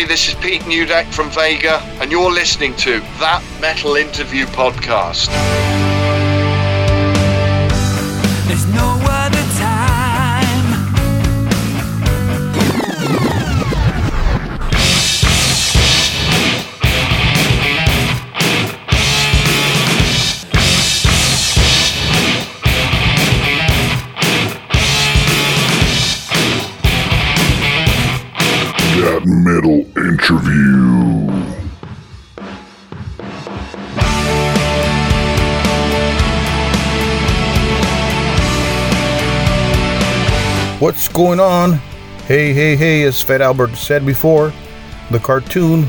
Hi, this is Pete Newdeck from Vega, and you're listening to That Metal Interview Podcast. Interview. What's going on? Hey, hey, hey, as Fat Albert said before, the cartoon.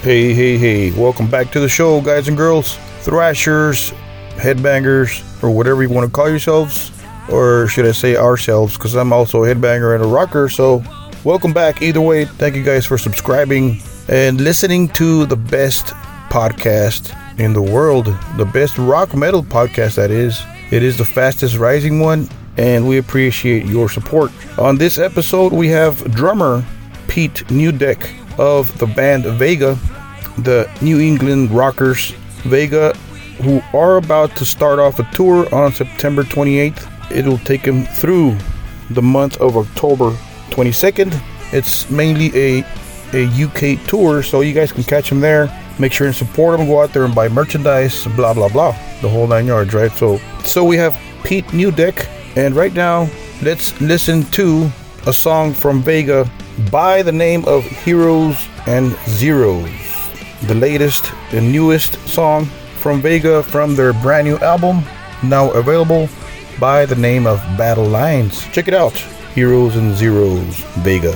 Hey, hey, hey, welcome back to the show, guys and girls, thrashers, headbangers, or whatever you want to call yourselves. Or should I say ourselves, because I'm also a headbanger and a rocker, so welcome back. Either way, thank you guys for subscribing and listening to the best podcast in the world, the best rock metal podcast, that is. It is the fastest rising one, and we appreciate your support. On this episode, we have drummer Pete Newdeck of the band Vega, the New England Rockers. Vega, who are about to start off a tour on September 28th. It'll take them through the month of October 22nd. It's mainly a a UK tour, so you guys can catch them there. Make sure and support them. Go out there and buy merchandise, blah blah blah, the whole nine yards, right? So, so we have Pete Newdeck, and right now, let's listen to a song from Vega by the name of Heroes and Zeros, the latest and newest song from Vega from their brand new album, now available by the name of Battle Lines. Check it out, Heroes and Zeros, Vega.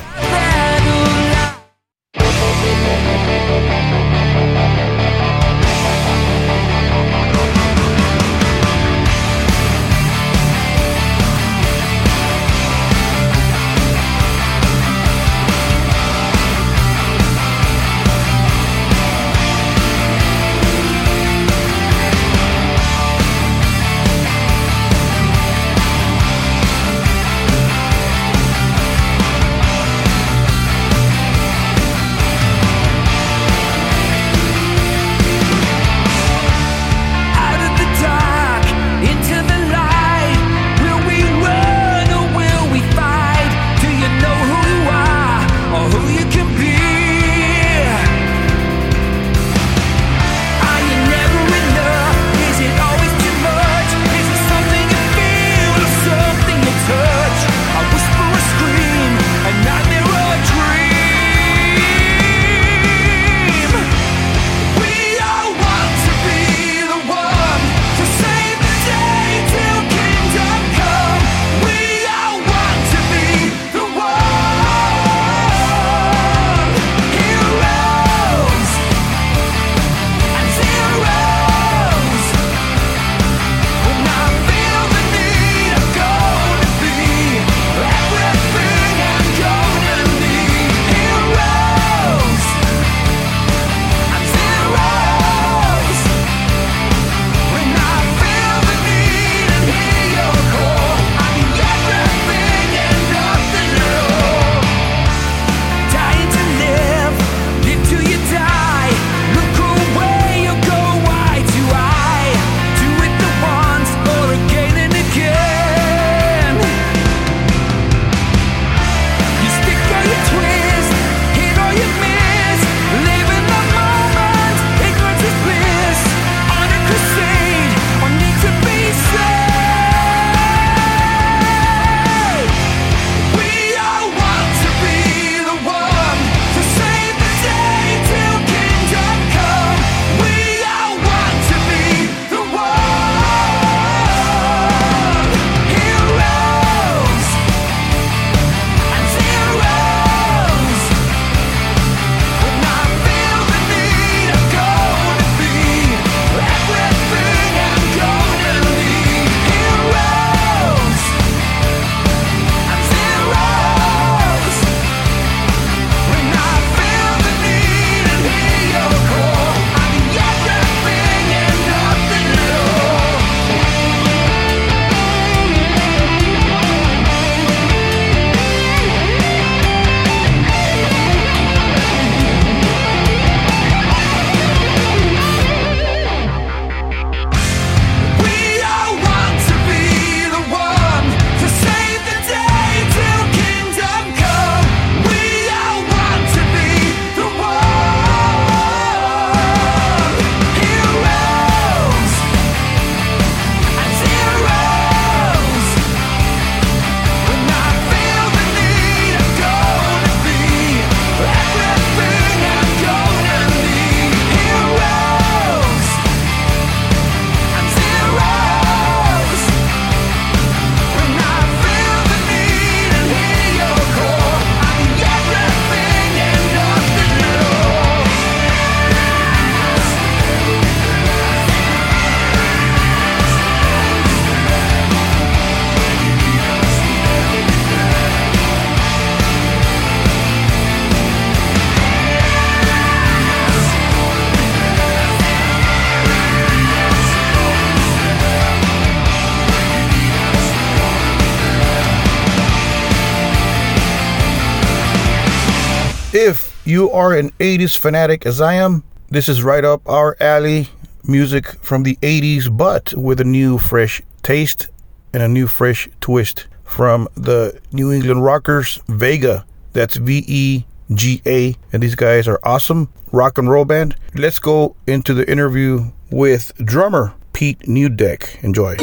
If you are an 80s fanatic as I am, this is right up our alley. Music from the 80s, but with a new fresh taste and a new fresh twist from the New England Rockers, Vega. That's V E G A. And these guys are awesome. Rock and roll band. Let's go into the interview with drummer Pete Newdeck. Enjoy.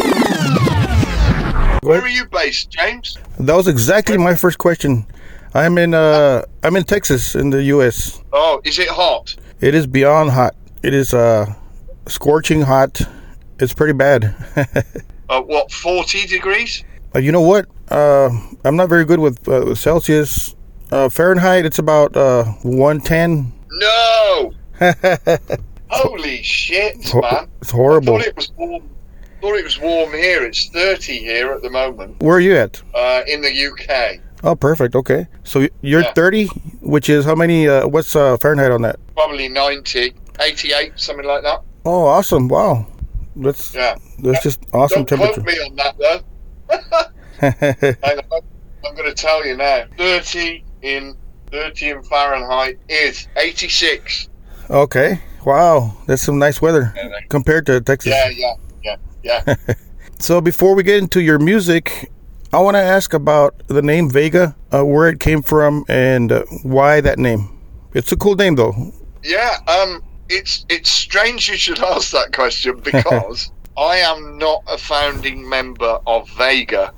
Where are you based, James? That was exactly my first question. I'm in uh I'm in Texas in the US. Oh, is it hot? It is beyond hot. It is uh scorching hot. It's pretty bad. Uh, what, 40 degrees? Uh, you know what? Uh, I'm not very good with uh, Celsius. Uh, Fahrenheit, it's about uh, 110. No! Holy shit, Ho- man. It's horrible. I thought it was warm. Thought it was warm here. It's 30 here at the moment Where are you at? uh, in the UK. Oh, perfect. Okay. So you're Yeah. 30, which is how many? Uh, what's uh, Fahrenheit on that? Probably 90, 88, something like that. Oh, awesome. Wow. That's Yeah. that's just awesome Don't temperature. quote me on that though. I'm going to tell you now. 30 in 30 in Fahrenheit is 86. okay. Wow. That's some nice weather compared to Texas. Yeah, yeah, yeah, yeah. So before we get into your music, I want to ask about the name Vega, uh, where it came from, and uh, why that name. It's a cool name, though. Yeah, um, it's it's strange you should ask that question because I am not a founding member of Vega,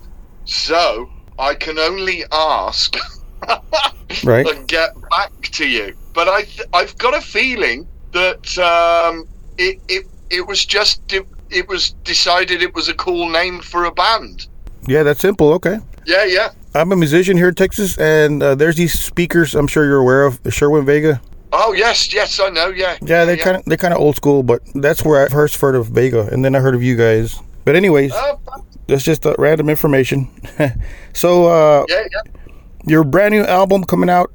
so I can only ask Right. and get back to you. But I th- I've got a feeling that um, it, it it was just it, it was decided it was a cool name for a band. Yeah, that's simple. Okay. Yeah, yeah. I'm a musician here in Texas, and uh, there's these speakers. I'm sure you're aware of Cerwin Vega. Oh yes, yes, I know. Yeah, Yeah, they're kind of they're kind of old school, but that's where I first heard of Vega, and then I heard of you guys. But anyways, Uh, that's just uh, random information. so, uh, yeah, yeah. your brand new album coming out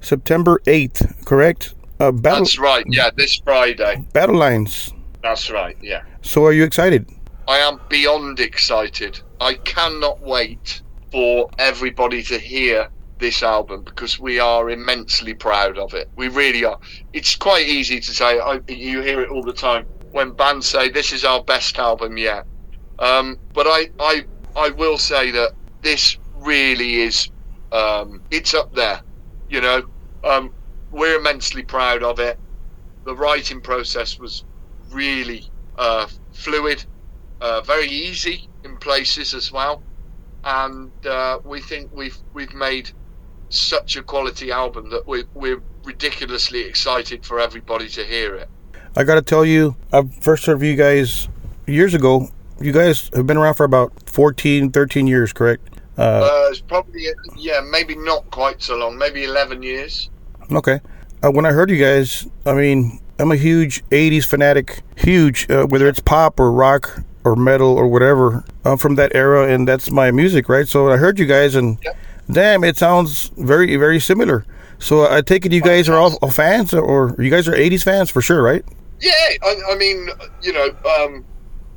September 8th, correct? Uh, Battle That's right. Yeah, this Friday. Battle Lines. That's right. Yeah. So, are you excited? I am beyond excited. I cannot wait for everybody to hear this album because we are immensely proud of it. We really are. It's quite easy to say. I, you hear it all the time when bands say this is our best album yet. Um, but I, I, I will say that this really is. Um, it's up there. You know, um, we're immensely proud of it. The writing process was really uh, fluid uh, very easy in places as well, and uh, we think we've we've made such a quality album that we're, we're ridiculously excited for everybody to hear it. I got to tell you, I first heard of you guys years ago. You guys have been around for about 14, 13 years, correct? Uh, Uh, it's probably yeah, maybe not quite so long, maybe eleven years. Okay. Uh, when I heard you guys, I mean, I'm a huge 80s fanatic, huge, uh, whether it's pop or rock or metal or whatever. I'm from that era, and that's my music, right? So I heard you guys, and Yep. damn, it sounds very, very similar. So I take it you guys are all all fans, or you guys are 80s fans for sure, right? Yeah, I, I mean, you know, um,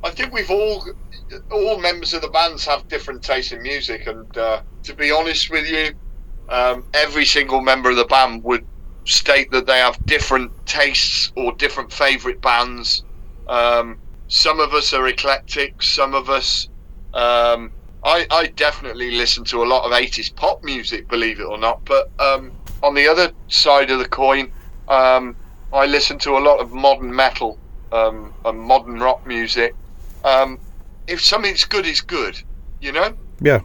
I think we've all, all members of the bands have different tastes in music, and uh, to be honest with you, um, every single member of the band would state that they have different tastes or different favourite bands. Um, some of us are eclectic, some of us. Um, I, I definitely listen to a lot of 80s pop music, believe it or not, but um, on the other side of the coin, um, I listen to a lot of modern metal um, and modern rock music. Um, if something's good, it's good. You know, Yeah.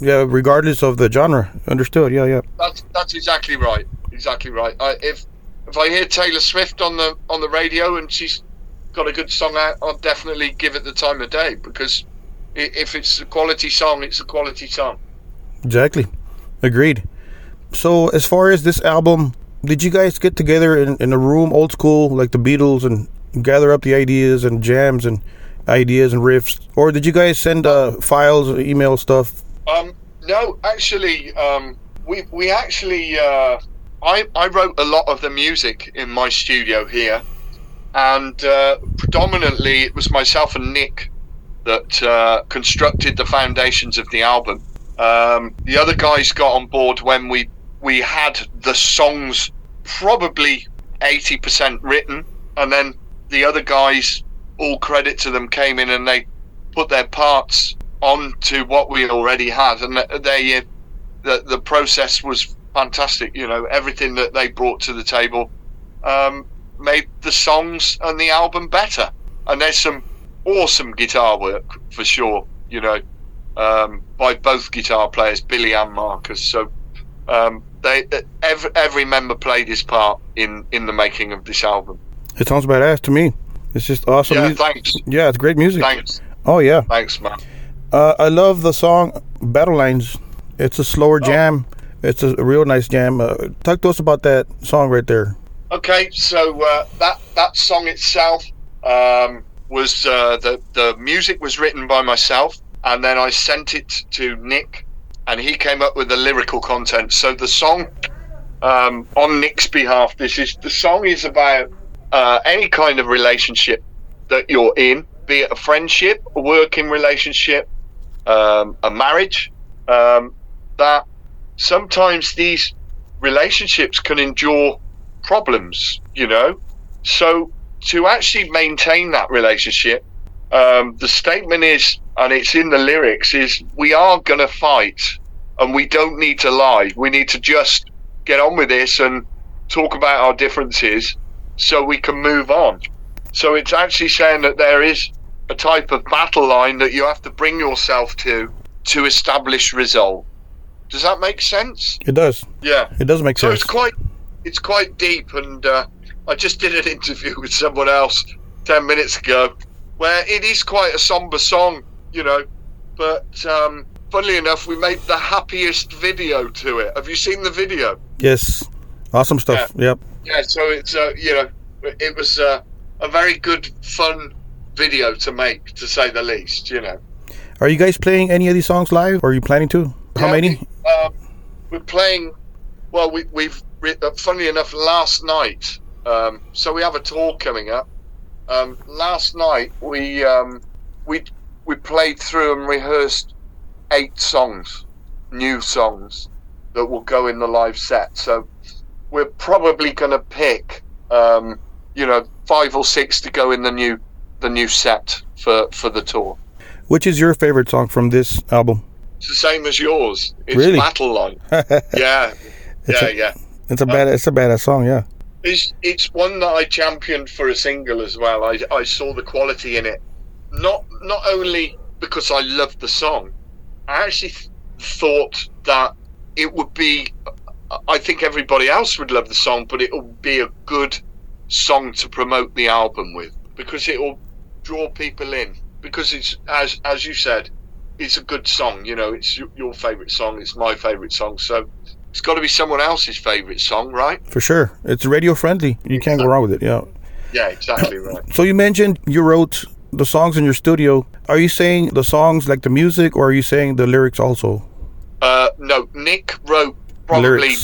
Yeah, regardless of the genre. Understood. Yeah, yeah. that's that's exactly right. Exactly right. I, if if I hear Taylor Swift on the on the radio and she's got a good song out, I'll definitely give it the time of day because if it's a quality song, it's a quality song. Exactly. Agreed. So, as far as this album, did you guys get together in, in a room, old school, like the Beatles, and gather up the ideas and jams and ideas and riffs? Or did you guys send uh, files, or email stuff? Um, no, actually, um, we we actually uh, I I wrote a lot of the music in my studio here, and uh, predominantly it was myself and Nick that uh, constructed the foundations of the album. Um, the other guys got on board when we we had the songs probably 80% written, and then the other guys, all credit to them, came in and they put their parts onto what we already had, and they uh, the the process was fantastic. You know, everything that they brought to the table um, made the songs and the album better. And there's some awesome guitar work for sure. You know, um, by both guitar players, Billy and Marcus. So um, they every, every member played his part in in the making of this album. It sounds badass to me. It's just awesome. Yeah, music. thanks, Yeah, it's great music. thanks, Oh yeah. thanks, man. Uh, I love the song Battle Lines. It's a slower Oh. jam. It's a real nice jam. Uh, talk to us about that song right there. Okay, so uh, that that song itself um, was uh, the the music was written by myself, and then I sent it to Nick, and he came up with the lyrical content. So the song um, on Nick's behalf, this is the song is about uh, any kind of relationship that you're in, be it a friendship, a working relationship, um, a marriage. Um, that sometimes these relationships can endure problems, you know. So to actually maintain that relationship, um, the statement is, and it's in the lyrics, is we are going to fight, and we don't need to lie. We need to just get on with this and talk about our differences, so we can move on. So it's actually saying that there is a type of battle line that you have to bring yourself to to establish resolve. Does that make sense? It does. Yeah. It does make So sense. it's quite it's quite deep, and uh, I just did an interview with someone else ten minutes ago, where it is quite a somber song, you know. But um, funnily enough, we made the happiest video to it. Have you seen the video? yes. Awesome stuff. Yep. Yeah. So it's uh, you know, it was uh, a very good, fun video to make, to say the least. You know. Are you guys playing any of these songs live? Or are you planning to? How Yeah, many? We, um, we're playing. Well, we, we've. Uh, Funnily enough, last night. Um, so we have a tour coming up. Um, last night we um, we we played through and rehearsed eight songs, new songs that will go in the live set. So we're probably going to pick, um, you know, five or six to go in the new the new set for for the tour. Which is your favorite song from this album? It's the same as yours. It's Really? Battle Line. yeah, yeah, a- yeah. It's a bad. It's a badass song. Yeah. It's it's one that I championed for a single as well. I, I saw the quality in it, not not only because I loved the song, I actually th- thought that it would be. I think everybody else would love the song, but it will be a good song to promote the album with because it will draw people in. Because it's as as you said, it's a good song. You know, it's your favorite song. It's my favorite song. So it's got to be someone else's favorite song, right? For sure. It's radio friendly. You can't go wrong with it. Yeah. Yeah, exactly right. So you mentioned you wrote the songs in your studio. Are you saying the songs like the music, or are you saying the lyrics also? Uh, no, Nick wrote probably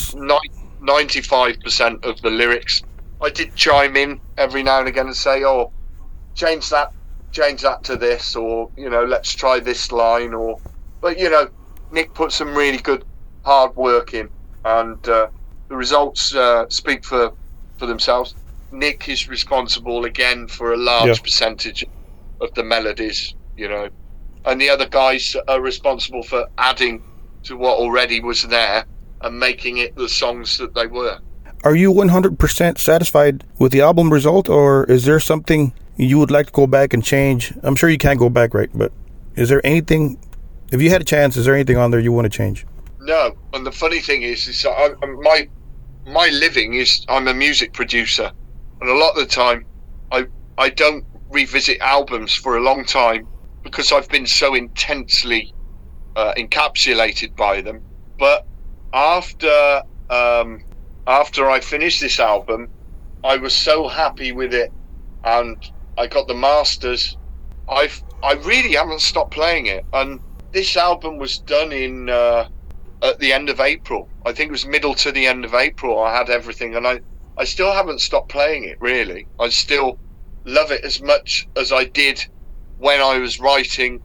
ninety-five percent of the lyrics. I did chime in every now and again and say, "Oh, change that, change that to this," or you know, let's try this line, or. But you know, Nick put some really good hard work in, and uh, the results uh, speak for for themselves. Nick is responsible again for a large Yeah. percentage of the melodies, you know, and the other guys are responsible for adding to what already was there and making it the songs that they were. Are you 100% satisfied with the album result, or is there something you would like to go back and change? I'm sure you can't go back, right? But is there anything, if you had a chance, is there anything on there you want to change? No, and the funny thing is, is I, my my living is I'm a music producer, and a lot of the time, I I don't revisit albums for a long time because I've been so intensely uh, encapsulated by them. But after um, after I finished this album, I was so happy with it, and I got the masters. I've I really haven't stopped playing it, and this album was done in. Uh, at the end of April. I think it was middle to the end of April. I had everything, and I I still haven't stopped playing it. Really, I still love it as much as I did when I was writing,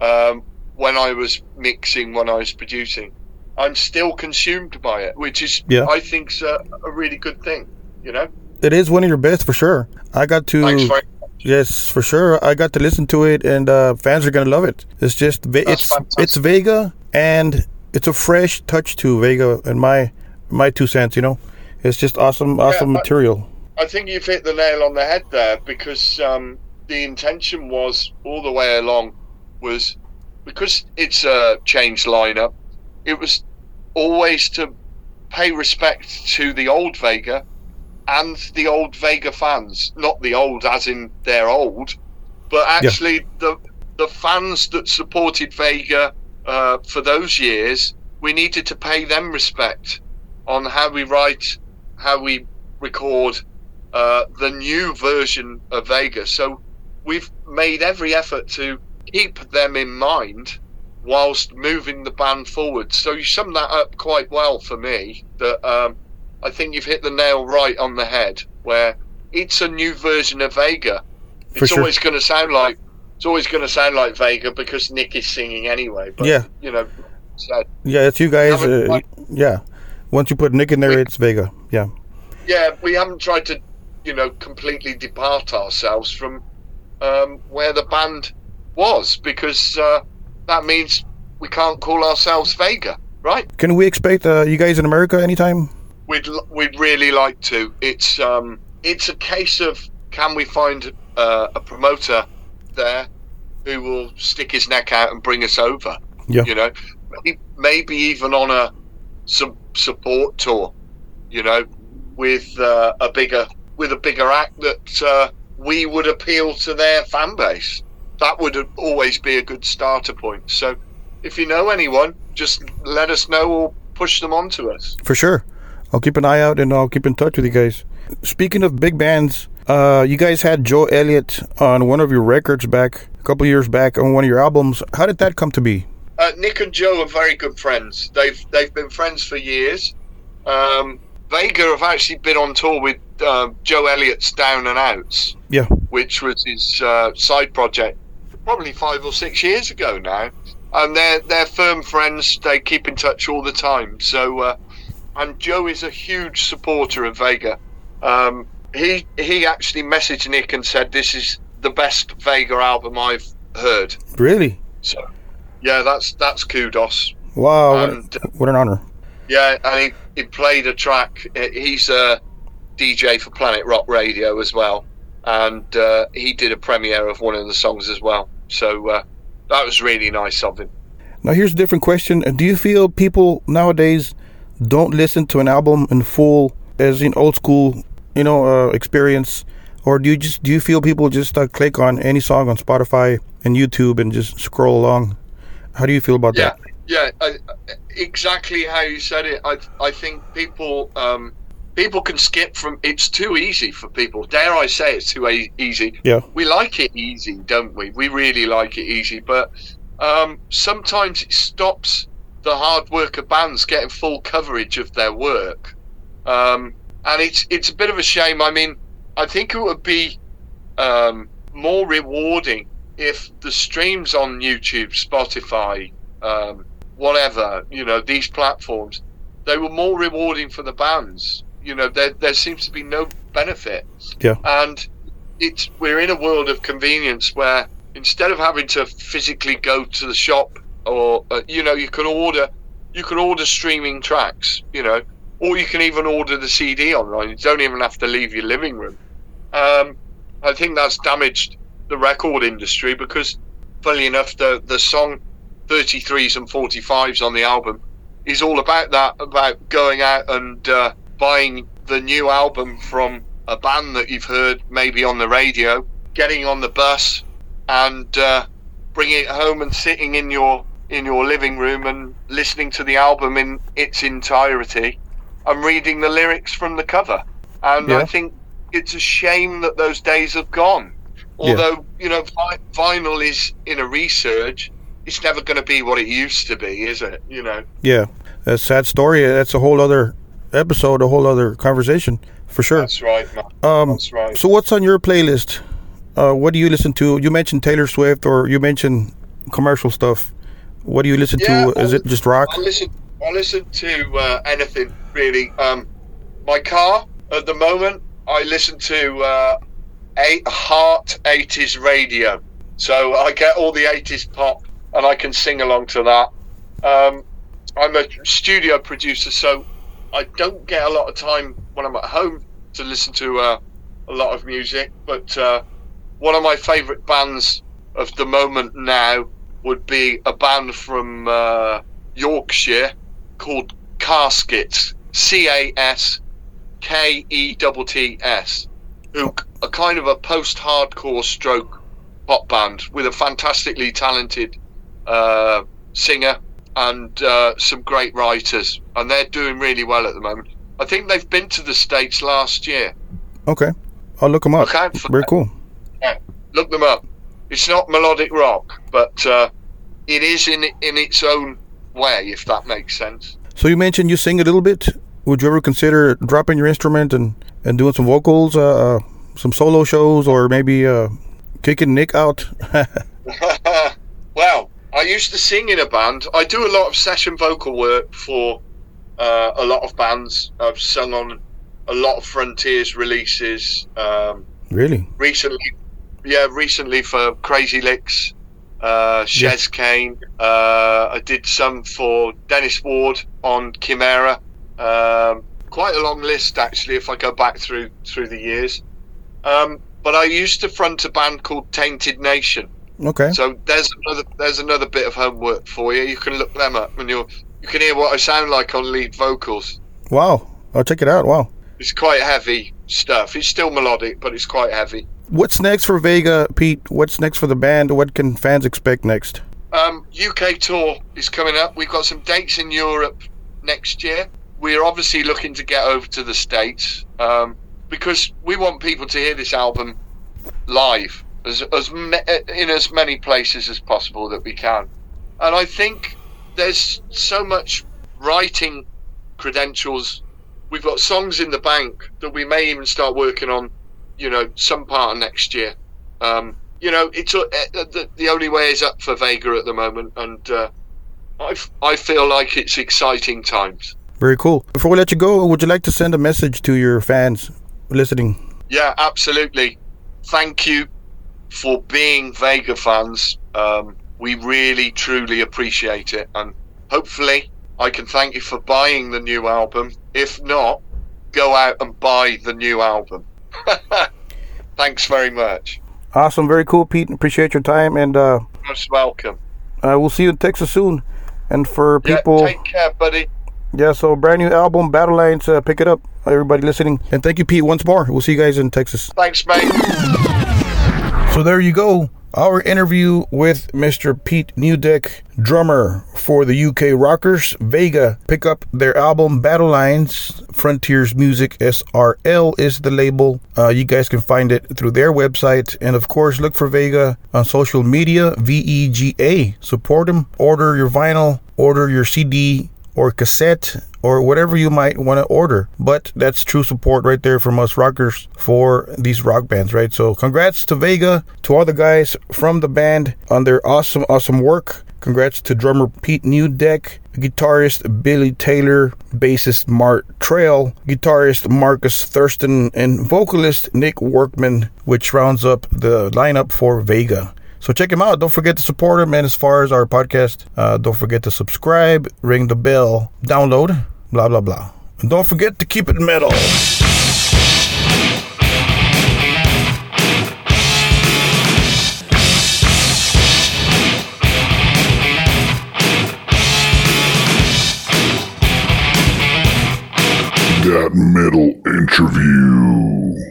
um, when I was mixing, when I was producing. I'm still consumed by it, which is Yeah. I think's a, a really good thing. You know. It is one of your best for sure. I got to Thanks yes for sure. I got to listen to it, and uh, fans are gonna love it. It's just it's it's Vega, and it's a fresh touch to Vega, in my my two cents. You know, it's just awesome awesome I- material. I think you've hit the nail on the head there because um, the intention was all the way along was because it's a changed lineup. It was always to pay respect to the old Vega and the old Vega fans, not the old as in they're old, but actually the the fans that supported Vega uh, for those years. We needed to pay them respect on how we write, how we record uh, the new version of Vega. So we've made every effort to keep them in mind whilst moving the band forward. So you sum that up quite well for me. That um, I think you've hit the nail right on the head. Where it's a new version of Vega. For It's sure. always going to sound like it's always going to sound like Vega because Nick is singing anyway. But, Yeah. you know. So Yeah, it's you guys. Uh, yeah, once you put Nick in there, We- it's Vega. Yeah, yeah, we haven't tried to, you know, completely depart ourselves from um, where the band was because uh, that means we can't call ourselves Vega, right? can we expect uh, you guys in America anytime? We'd l- we'd really like to. It's um, it's a case of can we find uh, a promoter there who will stick his neck out and bring us over? Yeah. you know, maybe, maybe even on a some support tour, you know, with uh, a bigger with a bigger act that uh, we would appeal to their fan base. That would always be a good starter point. So, if you know anyone, just let us know or push them on to us. For sure. I'll keep an eye out and I'll keep in touch with you guys. Speaking of big bands, uh, you guys had Joe Elliott on one of your records back a couple years back on one of your albums. How did that come to be? Uh, Nick and Joe are very good friends. They've they've been friends for years. Um, Vega have actually been on tour with uh, Joe Elliott's Down 'n' Outz, Yeah. which was his uh, side project, probably five or six years ago now. And they're they're firm friends. They keep in touch all the time. So, uh, and Joe is a huge supporter of Vega. Um, he he actually messaged Nick and said, "This is the best Vega album I've heard." Really? So, yeah, that's that's kudos. Wow. What, And, what an honor. Yeah, and he, he played a track. He's a DJ for Planet Rock Radio as well, and uh, he did a premiere of one of the songs as well. So uh, that was really nice of him. Now, here's a different question. Do you feel people nowadays don't listen to an album in full as in old school, you know, uh, experience? Or do you just do you feel people just uh, click on any song on Spotify and YouTube and just scroll along? How do you feel about Yeah, that? yeah, I, exactly how you said it. I I think people um, people can skip from. It's too easy for people. Dare I say it's too easy? Yeah. we like it easy, don't we? We really like it easy, but um, sometimes it stops the hard work of bands getting full coverage of their work, um, and it's it's a bit of a shame. I mean, I think it would be um, more rewarding if the streams on YouTube, Spotify, um, whatever, you know, these platforms, they were more rewarding for the bands. You know, there there seems to be no benefit Yeah. and it's we're in a world of convenience where instead of having to physically go to the shop or uh, you know you can order you can order streaming tracks you know or you can even order the CD online. You don't even have to leave your living room. Um, I think that's damaged the record industry because funnily enough the the song 33s and 45s on the album is all about that about going out and uh, buying the new album from a band that you've heard maybe on the radio, getting on the bus and uh, bringing it home and sitting in your in your living room and listening to the album in its entirety and reading the lyrics from the cover. And Yeah. I think it's a shame that those days have gone. Although you know vi- vinyl is in a resurge, it's never going to be what it used to be, is it? You know. Yeah, That's a sad story. That's a whole other episode, a whole other conversation for sure. That's right, man. Um, That's right. So, what's on your playlist? Uh, what do you listen to? You mentioned Taylor Swift, or you mentioned commercial stuff. What do you listen Yeah, to? Is I- it just rock? I listen. I listen to uh, anything really. Um, my car at the moment, I listen to uh, eight Heart 80s radio. So I get all the 80s pop and I can sing along to that. Um, I'm a studio producer, so I don't get a lot of time when I'm at home to listen to uh, a lot of music. But uh, one of my favourite bands of the moment now would be a band from uh, Yorkshire called Caskets. C A S K E T T S. Who are kind of a post-hardcore stroke pop band with a fantastically talented uh, singer and uh, some great writers, and they're doing really well at the moment. I think they've been to the states last year. Okay, I'll look them up. Okay, Very cool. Yeah, look them up. It's not melodic rock, but uh, it is in in its own way, if that makes sense. So you mentioned you sing a little bit. Would you ever consider dropping your instrument and, and doing some vocals, uh, uh, some solo shows, or maybe uh, kicking Nick out? well, I used to sing in a band. I do a lot of session vocal work for uh, a lot of bands. I've sung on a lot of Frontiers releases. Um, really? recently, yeah, recently for Crazy Lixx, uh, Chez Kane. Uh, I did some for Dennis Ward on Khymera. Um, quite a long list actually, if I go back through through the years. Um, but I used to front a band called Tainted Nation. Okay. So there's another there's another bit of homework for you. You can look them up and you you can hear what I sound like on lead vocals. Wow. I'll check it out. Wow. It's quite heavy stuff. It's still melodic, but it's quite heavy. What's next for Vega, Pete? What's next for the band? What can fans expect next? Um, UK tour is coming up. We've got some dates in Europe next year. We're obviously looking to get over to the States um, because we want people to hear this album live as, as ma- in as many places as possible that we can. And I think there's so much writing credentials. We've got songs in the bank that we may even start working on, you know, some part of next year. Um, you know, it's uh, the, the only way is up for Vega at the moment, and uh, I, I feel like it's exciting times. Very cool. Before we let you go, would you like to send a message to your fans listening? Yeah, absolutely. Thank you for being Vega fans. Um, we really, truly appreciate it, and hopefully, I can thank you for buying the new album. If not, go out and buy the new album. Thanks very much. Awesome. Very cool, Pete. Appreciate your time, and uh, Most welcome. uh, we'll see you in Texas soon. And for Yeah, people, take care, buddy. Yeah, so brand new album, Battle Lines. Uh, pick it up, everybody listening. And thank you, Pete, once more. We'll see you guys in Texas. Thanks, mate. So there you go. Our interview with Mr. Pete Newdeck, drummer for the UK Rockers, Vega. Pick up their album Battle Lines. Frontiers Music SRL is the label. Uh, you guys can find it through their website. And of course, look for Vega on social media, V E G A. Support them. Order your vinyl, order your CD or cassette or whatever you might want to order. But that's true support right there from us rockers for these rock bands, right? So congrats to Vega, to all the guys from the band on their awesome, awesome work. Congrats to drummer Pete Newdeck, guitarist Billy Taylor, bassist Mart Trail, guitarist Marcus Thurston, and vocalist Nick Workman, which rounds up the lineup for Vega. So check him out. Don't forget to support him. And as far as our podcast, uh, don't forget to subscribe, ring the bell, download, blah, blah, blah. And don't forget to keep it metal. That metal interview.